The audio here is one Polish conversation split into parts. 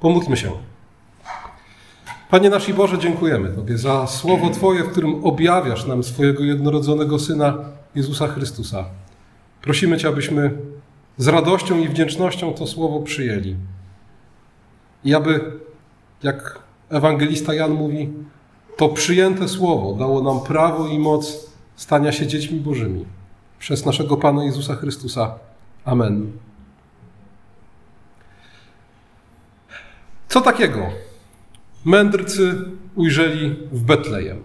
Pomódlmy się. Panie nasz Boże, dziękujemy Tobie za słowo Twoje, w którym objawiasz nam swojego jednorodzonego Syna Jezusa Chrystusa. Prosimy Cię, abyśmy z radością i wdzięcznością to słowo przyjęli. I aby, jak ewangelista Jan mówi, to przyjęte słowo dało nam prawo i moc stania się dziećmi Bożymi. Przez naszego Pana Jezusa Chrystusa. Amen. Co takiego mędrcy ujrzeli w Betlejem?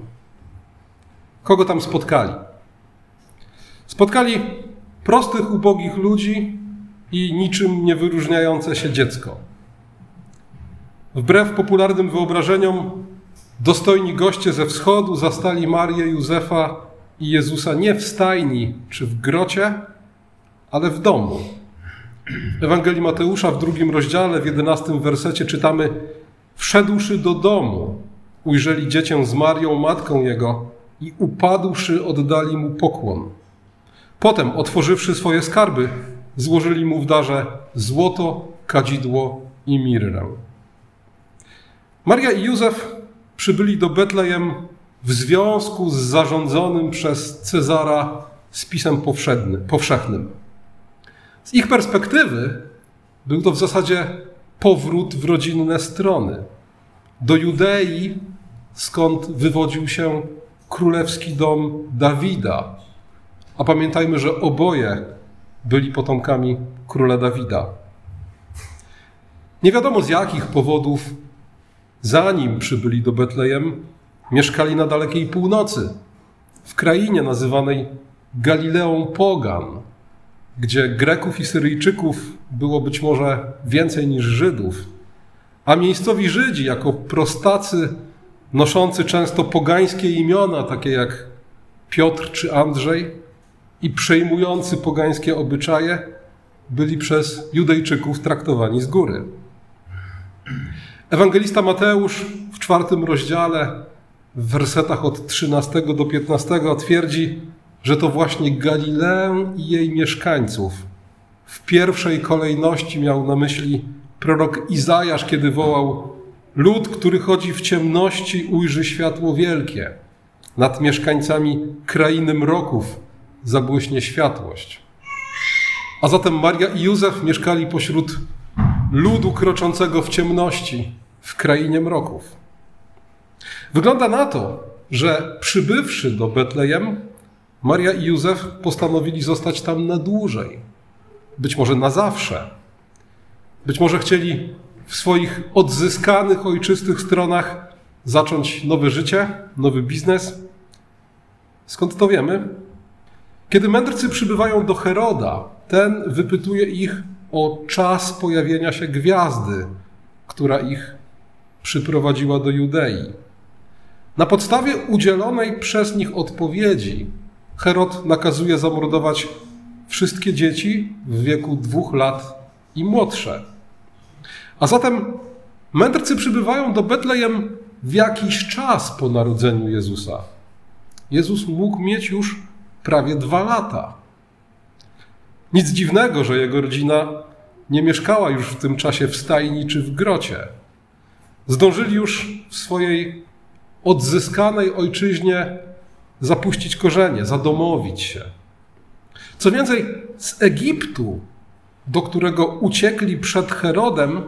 Kogo tam spotkali? Spotkali prostych, ubogich ludzi i niczym nie wyróżniające się dziecko. Wbrew popularnym wyobrażeniom, dostojni goście ze wschodu zastali Marię, Józefa i Jezusa nie w stajni czy w grocie, ale w domu. Ewangelii Mateusza w drugim rozdziale, w jedenastym wersecie czytamy: Wszedłszy do domu, ujrzeli dziecię z Marią, matką jego, i upadłszy, oddali mu pokłon. Potem, otworzywszy swoje skarby, złożyli mu w darze złoto, kadzidło i mirrę. Maria i Józef przybyli do Betlejem w związku z zarządzonym przez Cezara spisem powszechnym. Z ich perspektywy był to w zasadzie powrót w rodzinne strony. Do Judei, skąd wywodził się królewski dom Dawida. A pamiętajmy, że oboje byli potomkami króla Dawida. Nie wiadomo z jakich powodów, zanim przybyli do Betlejem, mieszkali na dalekiej północy, w krainie nazywanej Galileą Pogan, gdzie Greków i Syryjczyków było być może więcej niż Żydów, a miejscowi Żydzi jako prostacy noszący często pogańskie imiona, takie jak Piotr czy Andrzej, i przejmujący pogańskie obyczaje, byli przez Judejczyków traktowani z góry. Ewangelista Mateusz w czwartym rozdziale, w wersetach od 13 do 15 twierdzi, że to właśnie Galileę i jej mieszkańców w pierwszej kolejności miał na myśli prorok Izajasz, kiedy wołał: Lud, który chodzi w ciemności, ujrzy światło wielkie. Nad mieszkańcami krainy mroków zabłyśnie światłość. A zatem Maria i Józef mieszkali pośród ludu kroczącego w ciemności w krainie mroków. Wygląda na to, że przybywszy do Betlejem, Maria i Józef postanowili zostać tam na dłużej, być może na zawsze. Być może chcieli w swoich odzyskanych ojczystych stronach zacząć nowe życie, nowy biznes. Skąd to wiemy? Kiedy mędrcy przybywają do Heroda, ten wypytuje ich o czas pojawienia się gwiazdy, która ich przyprowadziła do Judei. Na podstawie udzielonej przez nich odpowiedzi Herod nakazuje zamordować wszystkie dzieci w wieku dwóch lat i młodsze. A zatem mędrcy przybywają do Betlejem w jakiś czas po narodzeniu Jezusa. Jezus mógł mieć już prawie dwa lata. Nic dziwnego, że jego rodzina nie mieszkała już w tym czasie w stajni czy w grocie. Zdążyli już w swojej odzyskanej ojczyźnie zapuścić korzenie, zadomowić się. Co więcej, z Egiptu, do którego uciekli przed Herodem,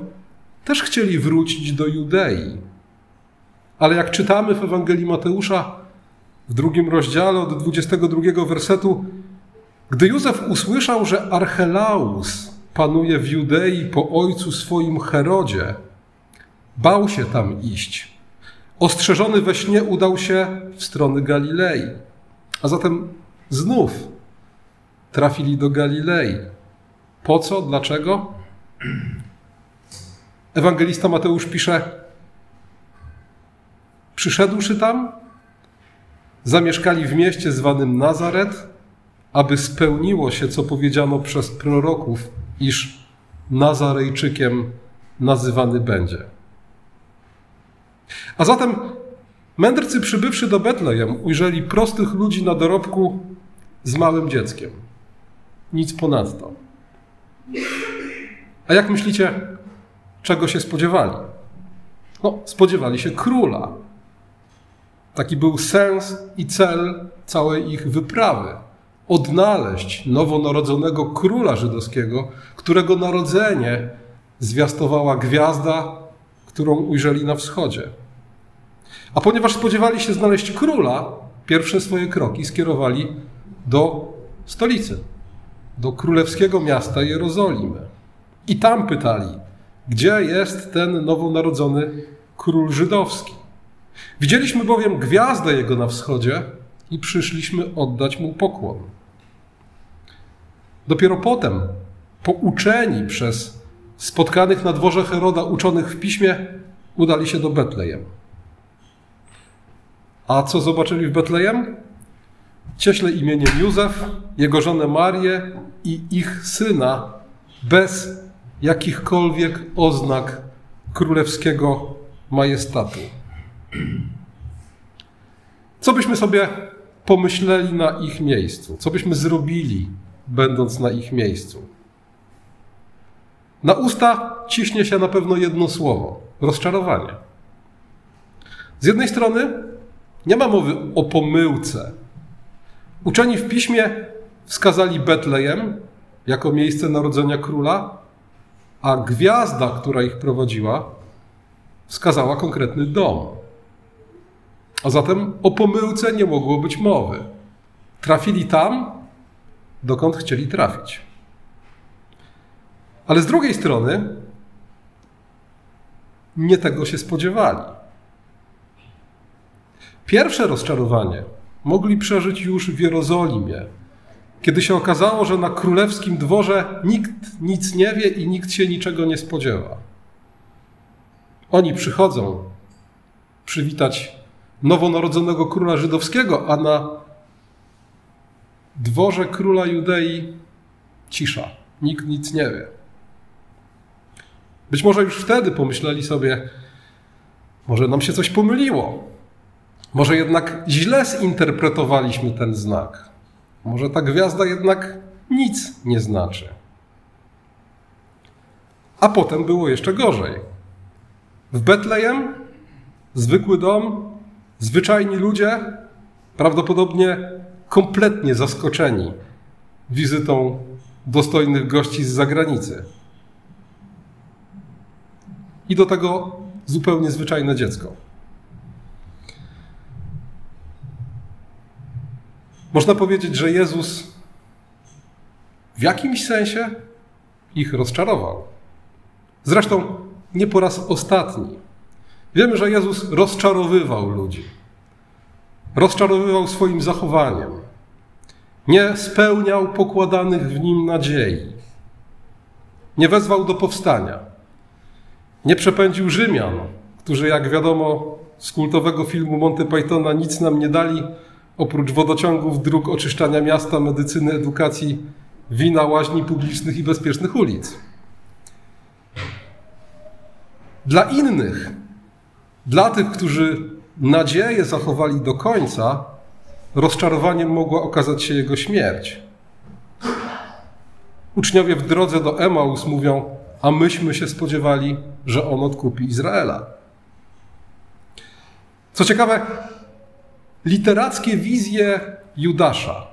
też chcieli wrócić do Judei. Ale jak czytamy w Ewangelii Mateusza w drugim rozdziale od 22 wersetu, gdy Józef usłyszał, że Archelaus panuje w Judei po ojcu swoim Herodzie, bał się tam iść Ostrzeżony we śnie udał się w stronę Galilei. A zatem znów trafili do Galilei. Po co? Dlaczego? Ewangelista Mateusz pisze: Przyszedłszy tam, zamieszkali w mieście zwanym Nazaret, aby spełniło się, co powiedziano przez proroków, iż Nazarejczykiem nazywany będzie. A zatem mędrcy przybywszy do Betlejem ujrzeli prostych ludzi na dorobku z małym dzieckiem. Nic ponadto. A jak myślicie, czego się spodziewali? No, spodziewali się króla. Taki był sens i cel całej ich wyprawy. Odnaleźć nowonarodzonego króla żydowskiego, którego narodzenie zwiastowała gwiazda, którą ujrzeli na wschodzie. A ponieważ spodziewali się znaleźć króla, pierwsze swoje kroki skierowali do stolicy, do królewskiego miasta Jerozolimy. I tam pytali, gdzie jest ten nowonarodzony król żydowski. Widzieliśmy bowiem gwiazdę jego na wschodzie i przyszliśmy oddać mu pokłon. Dopiero potem, pouczeni przez spotkanych na dworze Heroda uczonych w piśmie, udali się do Betlejem. A co zobaczyli w Betlejem? Cieśle imieniem Józef, jego żonę Marię i ich syna bez jakichkolwiek oznak królewskiego majestatu. Co byśmy sobie pomyśleli na ich miejscu? Co byśmy zrobili, będąc na ich miejscu? Na usta ciśnie się na pewno jedno słowo rozczarowanie. Z jednej strony nie ma mowy o pomyłce. Uczeni w piśmie wskazali Betlejem jako miejsce narodzenia króla, a gwiazda, która ich prowadziła, wskazała konkretny dom. A zatem o pomyłce nie mogło być mowy. Trafili tam, dokąd chcieli trafić. Ale z drugiej strony nie tego się spodziewali. Pierwsze rozczarowanie mogli przeżyć już w Jerozolimie, kiedy się okazało, że na królewskim dworze nikt nic nie wie i nikt się niczego nie spodziewa. Oni przychodzą przywitać nowonarodzonego króla żydowskiego, a na dworze króla Judei cisza. Nikt nic nie wie. Być może już wtedy pomyśleli sobie, może nam się coś pomyliło. Może jednak źle zinterpretowaliśmy ten znak. Może ta gwiazda jednak nic nie znaczy. A potem było jeszcze gorzej. W Betlejem zwykły dom, zwyczajni ludzie, prawdopodobnie kompletnie zaskoczeni wizytą dostojnych gości z zagranicy. I do tego zupełnie zwyczajne dziecko. Można powiedzieć, że Jezus w jakimś sensie ich rozczarował. Zresztą nie po raz ostatni. Wiemy, że Jezus rozczarowywał ludzi. Rozczarowywał swoim zachowaniem. Nie spełniał pokładanych w nim nadziei. Nie wezwał do powstania. Nie przepędził Rzymian, którzy, jak wiadomo z kultowego filmu Monty Pythona, nic nam nie dali, oprócz wodociągów, dróg, oczyszczania miasta, medycyny, edukacji, wina, łaźni publicznych i bezpiecznych ulic. Dla innych, dla tych, którzy nadzieję zachowali do końca, rozczarowaniem mogła okazać się jego śmierć. Uczniowie w drodze do Emaus mówią, a myśmy się spodziewali, że on odkupi Izraela. Co ciekawe, literackie wizje Judasza,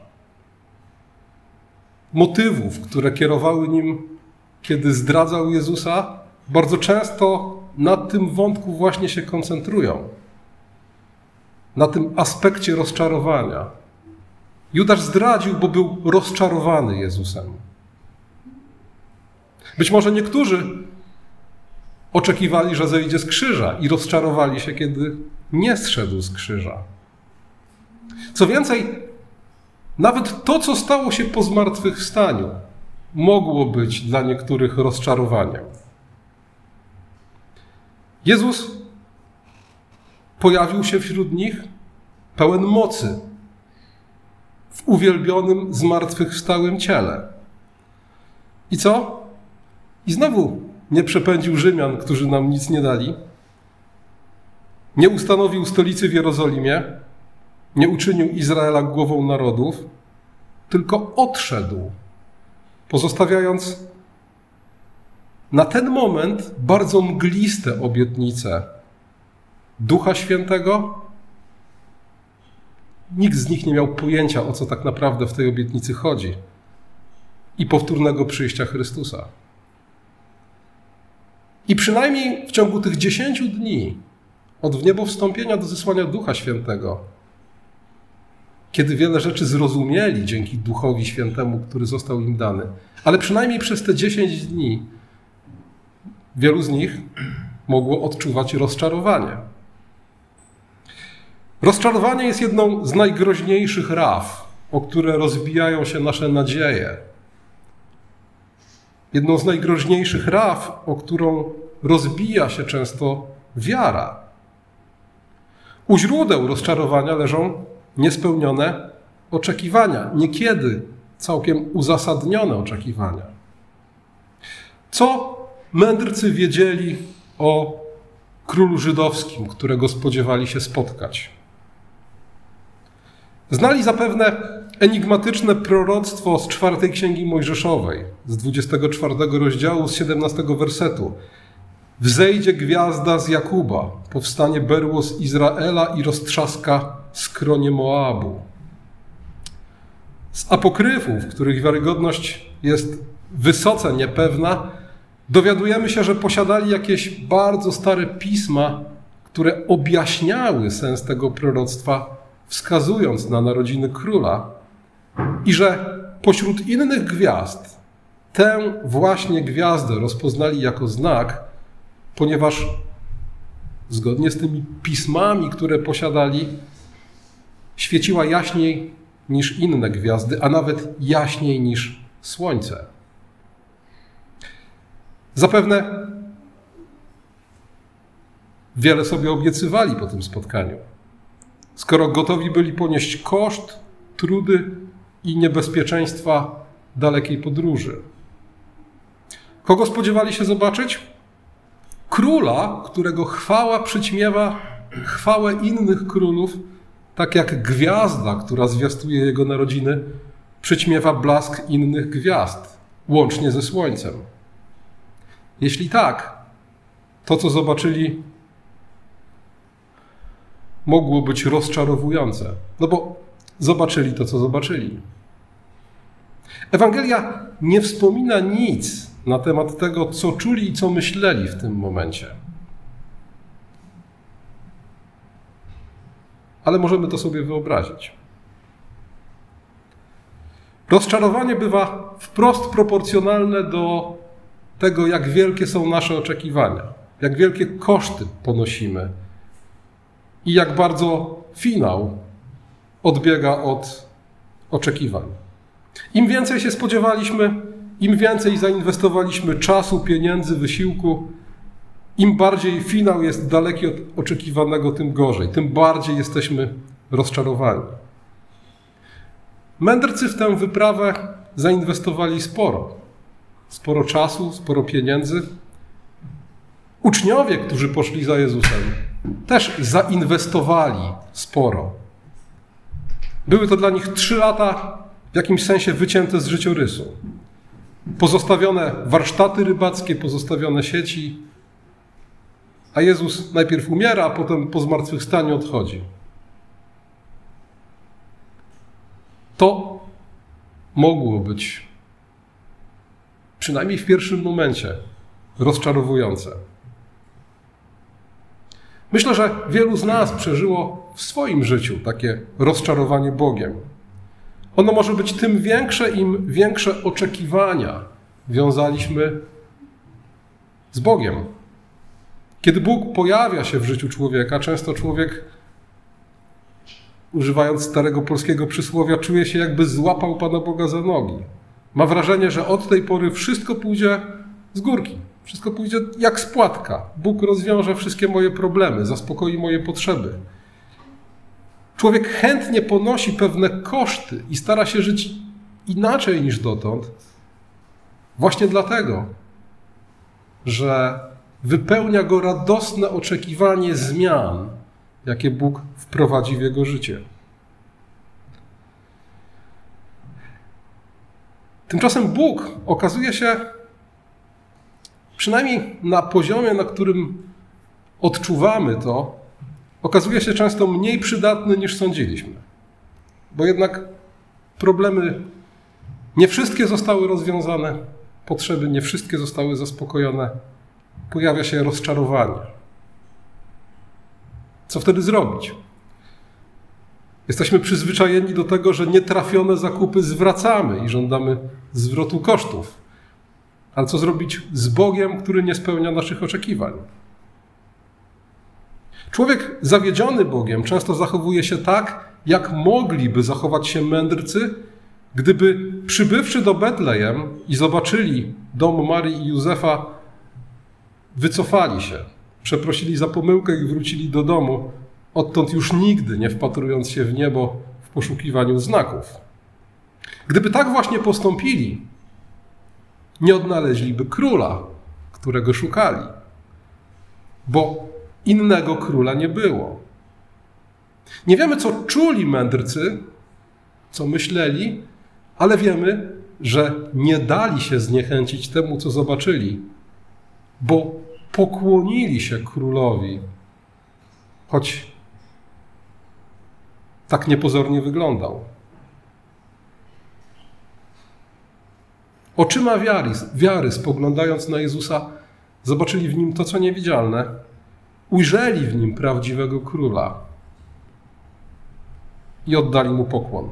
motywów, które kierowały nim, kiedy zdradzał Jezusa, bardzo często na tym wątku właśnie się koncentrują. Na tym aspekcie rozczarowania. Judasz zdradził, bo był rozczarowany Jezusem. Być może niektórzy oczekiwali, że zejdzie z krzyża i rozczarowali się, kiedy nie zszedł z krzyża. Co więcej, nawet to, co stało się po zmartwychwstaniu, mogło być dla niektórych rozczarowaniem. Jezus pojawił się wśród nich pełen mocy, w uwielbionym, zmartwychwstałym ciele. I co? I znowu nie przepędził Rzymian, którzy nam nic nie dali. Nie ustanowił stolicy w Jerozolimie, nie uczynił Izraela głową narodów, tylko odszedł, pozostawiając na ten moment bardzo mgliste obietnice Ducha Świętego. Nikt z nich nie miał pojęcia, o co tak naprawdę w tej obietnicy chodzi. I powtórnego przyjścia Chrystusa. I przynajmniej w ciągu tych dziesięciu dni, od wniebowstąpienia do zesłania Ducha Świętego, kiedy wiele rzeczy zrozumieli dzięki Duchowi Świętemu, który został im dany, ale przynajmniej przez te dziesięć dni wielu z nich mogło odczuwać rozczarowanie. Rozczarowanie jest jedną z najgroźniejszych raf, o które rozbijają się nasze nadzieje. Jedną z najgroźniejszych raf, o którą rozbija się często wiara. U źródeł rozczarowania leżą niespełnione oczekiwania, niekiedy całkiem uzasadnione oczekiwania. Co mędrcy wiedzieli o królu żydowskim, którego spodziewali się spotkać? Znali zapewne enigmatyczne proroctwo z czwartej księgi Mojżeszowej, z 24 rozdziału, z 17 wersetu. Wzejdzie gwiazda z Jakuba, powstanie berło z Izraela i roztrzaska skronie Moabu. Z apokryfów, których wiarygodność jest wysoce niepewna, dowiadujemy się, że posiadali jakieś bardzo stare pisma, które objaśniały sens tego proroctwa wskazując na narodziny króla, i że pośród innych gwiazd tę właśnie gwiazdę rozpoznali jako znak, ponieważ zgodnie z tymi pismami, które posiadali, świeciła jaśniej niż inne gwiazdy, a nawet jaśniej niż słońce. Zapewne wiele sobie obiecywali po tym spotkaniu skoro gotowi byli ponieść koszt, trudy i niebezpieczeństwa dalekiej podróży. Kogo spodziewali się zobaczyć? Króla, którego chwała przyćmiewa chwałę innych królów, tak jak gwiazda, która zwiastuje jego narodziny, przyćmiewa blask innych gwiazd, łącznie ze słońcem. Jeśli tak, to co zobaczyli mogło być rozczarowujące. No bo zobaczyli to, co zobaczyli. Ewangelia nie wspomina nic na temat tego, co czuli i co myśleli w tym momencie. Ale możemy to sobie wyobrazić. Rozczarowanie bywa wprost proporcjonalne do tego, jak wielkie są nasze oczekiwania, jak wielkie koszty ponosimy i jak bardzo finał odbiega od oczekiwań. Im więcej się spodziewaliśmy, im więcej zainwestowaliśmy czasu, pieniędzy, wysiłku, im bardziej finał jest daleki od oczekiwanego, tym gorzej, tym bardziej jesteśmy rozczarowani. Mędrcy w tę wyprawę zainwestowali sporo. Sporo czasu, sporo pieniędzy. Uczniowie, którzy poszli za Jezusem, też zainwestowali sporo. Były to dla nich trzy lata w jakimś sensie wycięte z życiorysu. Pozostawione warsztaty rybackie, pozostawione sieci, a Jezus najpierw umiera, a potem po zmartwychwstaniu odchodzi. To mogło być, przynajmniej w pierwszym momencie, rozczarowujące. Myślę, że wielu z nas przeżyło w swoim życiu takie rozczarowanie Bogiem. Ono może być tym większe, im większe oczekiwania wiązaliśmy z Bogiem. Kiedy Bóg pojawia się w życiu człowieka, często człowiek, używając starego polskiego przysłowia, czuje się jakby złapał Pana Boga za nogi. Ma wrażenie, że od tej pory wszystko pójdzie z górki. Wszystko pójdzie jak spłatka. Bóg rozwiąże wszystkie moje problemy, zaspokoi moje potrzeby. Człowiek chętnie ponosi pewne koszty i stara się żyć inaczej niż dotąd, właśnie dlatego, że wypełnia go radosne oczekiwanie zmian, jakie Bóg wprowadzi w jego życie. Tymczasem Bóg okazuje się przynajmniej na poziomie, na którym odczuwamy to, okazuje się często mniej przydatny niż sądziliśmy. Bo jednak problemy nie wszystkie zostały rozwiązane, potrzeby nie wszystkie zostały zaspokojone, pojawia się rozczarowanie. Co wtedy zrobić? Jesteśmy przyzwyczajeni do tego, że nietrafione zakupy zwracamy i żądamy zwrotu kosztów. Ale co zrobić z Bogiem, który nie spełnia naszych oczekiwań? Człowiek zawiedziony Bogiem często zachowuje się tak, jak mogliby zachować się mędrcy, gdyby przybywszy do Betlejem i zobaczyli dom Marii i Józefa, wycofali się, przeprosili za pomyłkę i wrócili do domu, odtąd już nigdy nie wpatrując się w niebo w poszukiwaniu znaków. Gdyby tak właśnie postąpili, nie odnaleźliby króla, którego szukali, bo innego króla nie było. Nie wiemy, co czuli mędrcy, co myśleli, ale wiemy, że nie dali się zniechęcić temu, co zobaczyli, bo pokłonili się królowi, choć tak niepozornie wyglądał. Oczyma wiary, wiary, spoglądając na Jezusa, zobaczyli w nim to, co niewidzialne, ujrzeli w nim prawdziwego króla i oddali mu pokłon.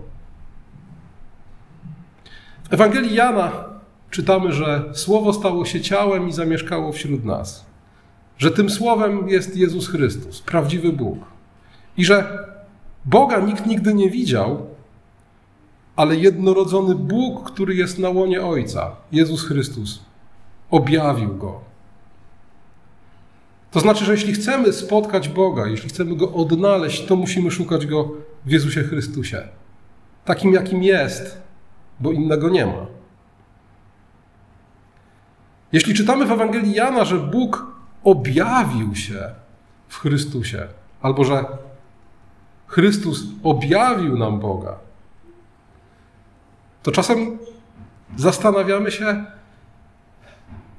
W Ewangelii Jana czytamy, że Słowo stało się ciałem i zamieszkało wśród nas. Że tym Słowem jest Jezus Chrystus, prawdziwy Bóg. I że Boga nikt nigdy nie widział, ale jednorodzony Bóg, który jest na łonie Ojca, Jezus Chrystus, objawił go. To znaczy, że jeśli chcemy spotkać Boga, jeśli chcemy go odnaleźć, to musimy szukać go w Jezusie Chrystusie. Takim, jakim jest, bo innego nie ma. Jeśli czytamy w Ewangelii Jana, że Bóg objawił się w Chrystusie, albo że Chrystus objawił nam Boga, to czasem zastanawiamy się,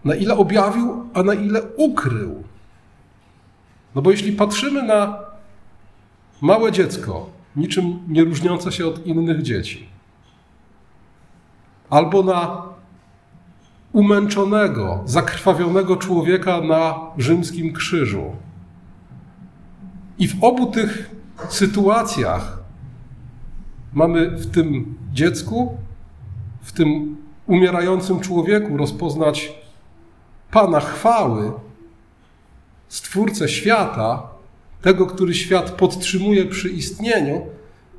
na ile objawił, a na ile ukrył. No bo jeśli patrzymy na małe dziecko, niczym nie różniące się od innych dzieci, albo na umęczonego, zakrwawionego człowieka na rzymskim krzyżu. I w obu tych sytuacjach mamy w tym dziecku, w tym umierającym człowieku rozpoznać Pana chwały, Stwórcę świata, tego, który świat podtrzymuje przy istnieniu,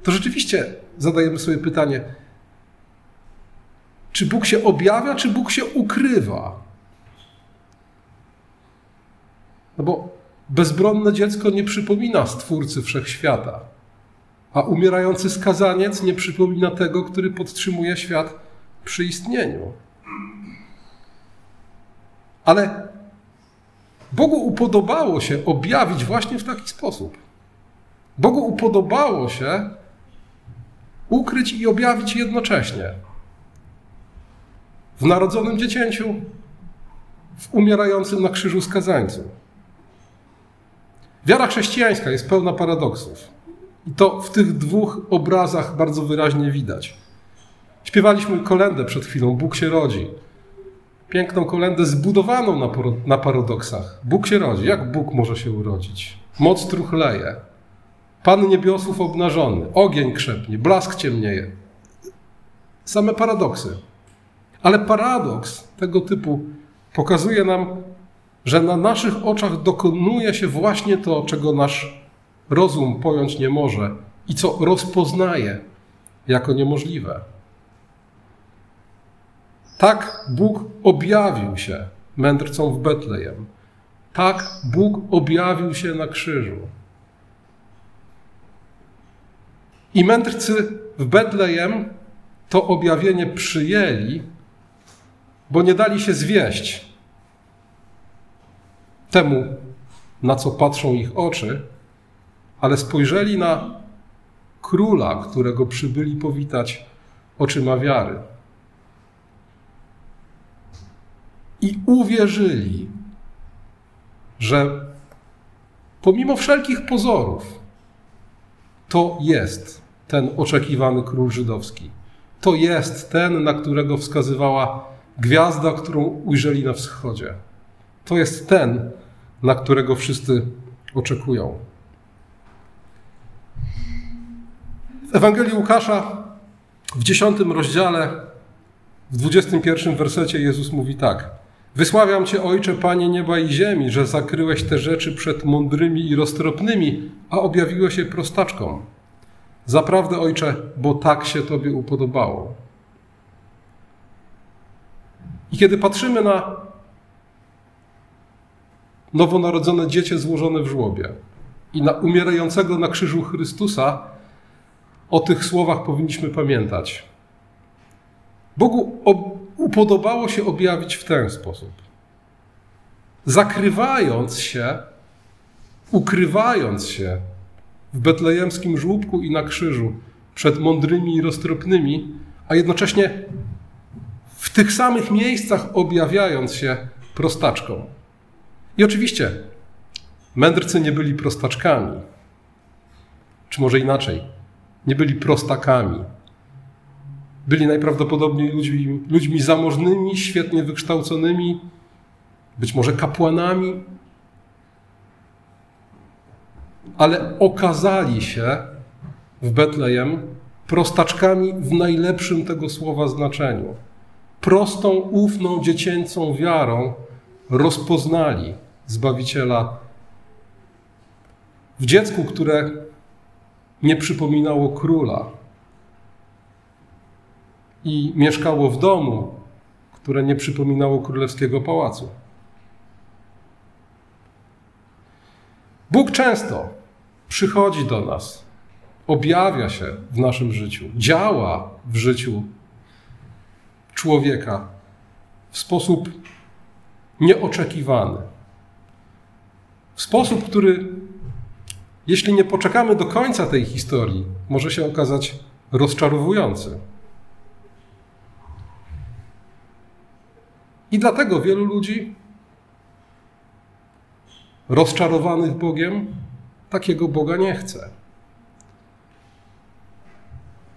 to rzeczywiście zadajemy sobie pytanie, czy Bóg się objawia, czy Bóg się ukrywa? No bo bezbronne dziecko nie przypomina Stwórcy Wszechświata, a umierający skazaniec nie przypomina tego, który podtrzymuje świat przy istnieniu. Ale Bogu upodobało się objawić właśnie w taki sposób. Bogu upodobało się ukryć i objawić jednocześnie w narodzonym dziecięciu, w umierającym na krzyżu skazańcu. Wiara chrześcijańska jest pełna paradoksów. I to w tych dwóch obrazach bardzo wyraźnie widać. Śpiewaliśmy kolendę przed chwilą, Bóg się rodzi. Piękną kolendę zbudowaną na, na paradoksach. Bóg się rodzi. Jak Bóg może się urodzić? Moc truchleje. Pan niebiosów obnażony. Ogień krzepnie. Blask ciemnieje. Same paradoksy. Ale paradoks tego typu pokazuje nam, że na naszych oczach dokonuje się właśnie to, czego nasz rozum pojąć nie może i co rozpoznaje jako niemożliwe. Tak Bóg objawił się mędrcom w Betlejem. Tak Bóg objawił się na krzyżu. I mędrcy w Betlejem to objawienie przyjęli bo nie dali się zwieść temu, na co patrzą ich oczy, ale spojrzeli na króla, którego przybyli powitać oczyma wiary. i uwierzyli, że pomimo wszelkich pozorów, to jest ten oczekiwany król żydowski. To jest ten, na którego wskazywała gwiazda, którą ujrzeli na wschodzie. To jest ten, na którego wszyscy oczekują. W Ewangelii Łukasza w dziesiątym rozdziale, w dwudziestym pierwszym wersecie Jezus mówi tak. Wysławiam Cię, Ojcze, Panie nieba i ziemi, że zakryłeś te rzeczy przed mądrymi i roztropnymi, a objawiłeś się prostaczkom. Zaprawdę, Ojcze, bo tak się Tobie upodobało. I kiedy patrzymy na nowonarodzone dziecię złożone w żłobie i na umierającego na krzyżu Chrystusa, o tych słowach powinniśmy pamiętać. Bogu upodobało się objawić w ten sposób. Zakrywając się, ukrywając się w betlejemskim żłóbku i na krzyżu przed mądrymi i roztropnymi, a jednocześnie w tych samych miejscach objawiając się prostaczką. I oczywiście mędrcy nie byli prostaczkami, czy może inaczej, nie byli prostakami. Byli najprawdopodobniej ludźmi, ludźmi zamożnymi, świetnie wykształconymi, być może kapłanami, ale okazali się w Betlejem prostaczkami w najlepszym tego słowa znaczeniu. Prostą, ufną, dziecięcą wiarą rozpoznali Zbawiciela w dziecku, które nie przypominało króla i mieszkało w domu, które nie przypominało królewskiego pałacu. Bóg często przychodzi do nas, objawia się w naszym życiu, działa w życiu człowieka w sposób nieoczekiwany. W sposób, który, jeśli nie poczekamy do końca tej historii, może się okazać rozczarowujący. I dlatego wielu ludzi rozczarowanych Bogiem takiego Boga nie chce.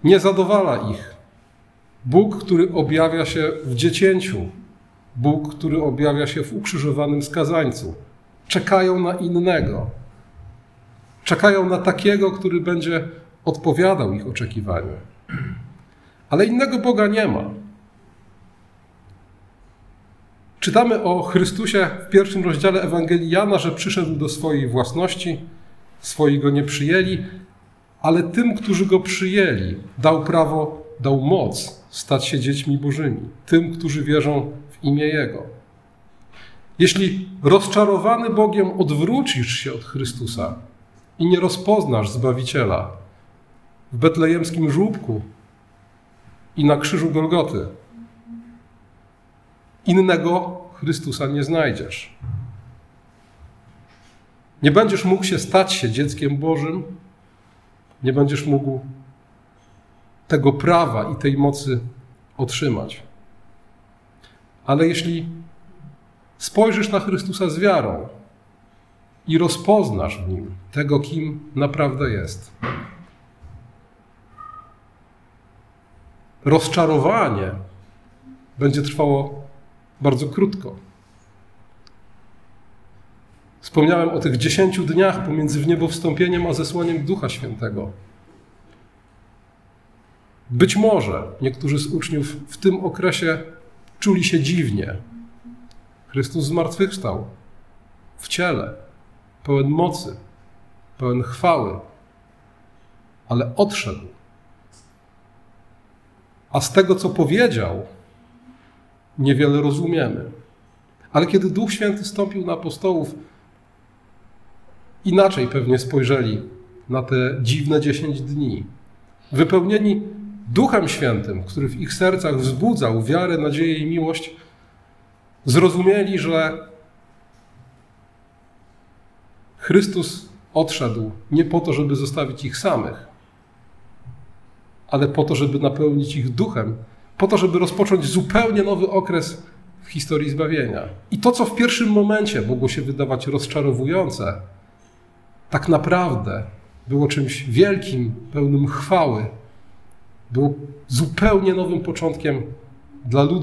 Nie zadowala ich Bóg, który objawia się w dziecięciu, Bóg, który objawia się w ukrzyżowanym skazańcu. Czekają na innego. Czekają na takiego, który będzie odpowiadał ich oczekiwaniu. Ale innego Boga nie ma. Czytamy o Chrystusie w pierwszym rozdziale Ewangelii Jana, że przyszedł do swojej własności, swoi go nie przyjęli, ale tym, którzy go przyjęli, dał prawo, dał moc stać się dziećmi Bożymi, tym, którzy wierzą w imię Jego. Jeśli rozczarowany Bogiem odwrócisz się od Chrystusa i nie rozpoznasz Zbawiciela w betlejemskim żłóbku i na krzyżu Golgoty, innego Chrystusa nie znajdziesz. Nie będziesz mógł się stać się dzieckiem Bożym, nie będziesz mógł tego prawa i tej mocy otrzymać. Ale jeśli spojrzysz na Chrystusa z wiarą i rozpoznasz w nim tego, kim naprawdę jest, rozczarowanie będzie trwało bardzo krótko. Wspomniałem o tych dziesięciu dniach pomiędzy wniebowstąpieniem a zesłaniem Ducha Świętego. Być może niektórzy z uczniów w tym okresie czuli się dziwnie. Chrystus zmartwychwstał w ciele, pełen mocy, pełen chwały, ale odszedł. A z tego, co powiedział, niewiele rozumiemy. Ale kiedy Duch Święty stąpił na apostołów, inaczej pewnie spojrzeli na te dziwne dziesięć dni. Wypełnieni Duchem Świętym, który w ich sercach wzbudzał wiarę, nadzieję i miłość, zrozumieli, że Chrystus odszedł nie po to, żeby zostawić ich samych, ale po to, żeby napełnić ich duchem, po to, żeby rozpocząć zupełnie nowy okres w historii zbawienia. I to, co w pierwszym momencie mogło się wydawać rozczarowujące, tak naprawdę było czymś wielkim, pełnym chwały. Było zupełnie nowym początkiem dla ludu.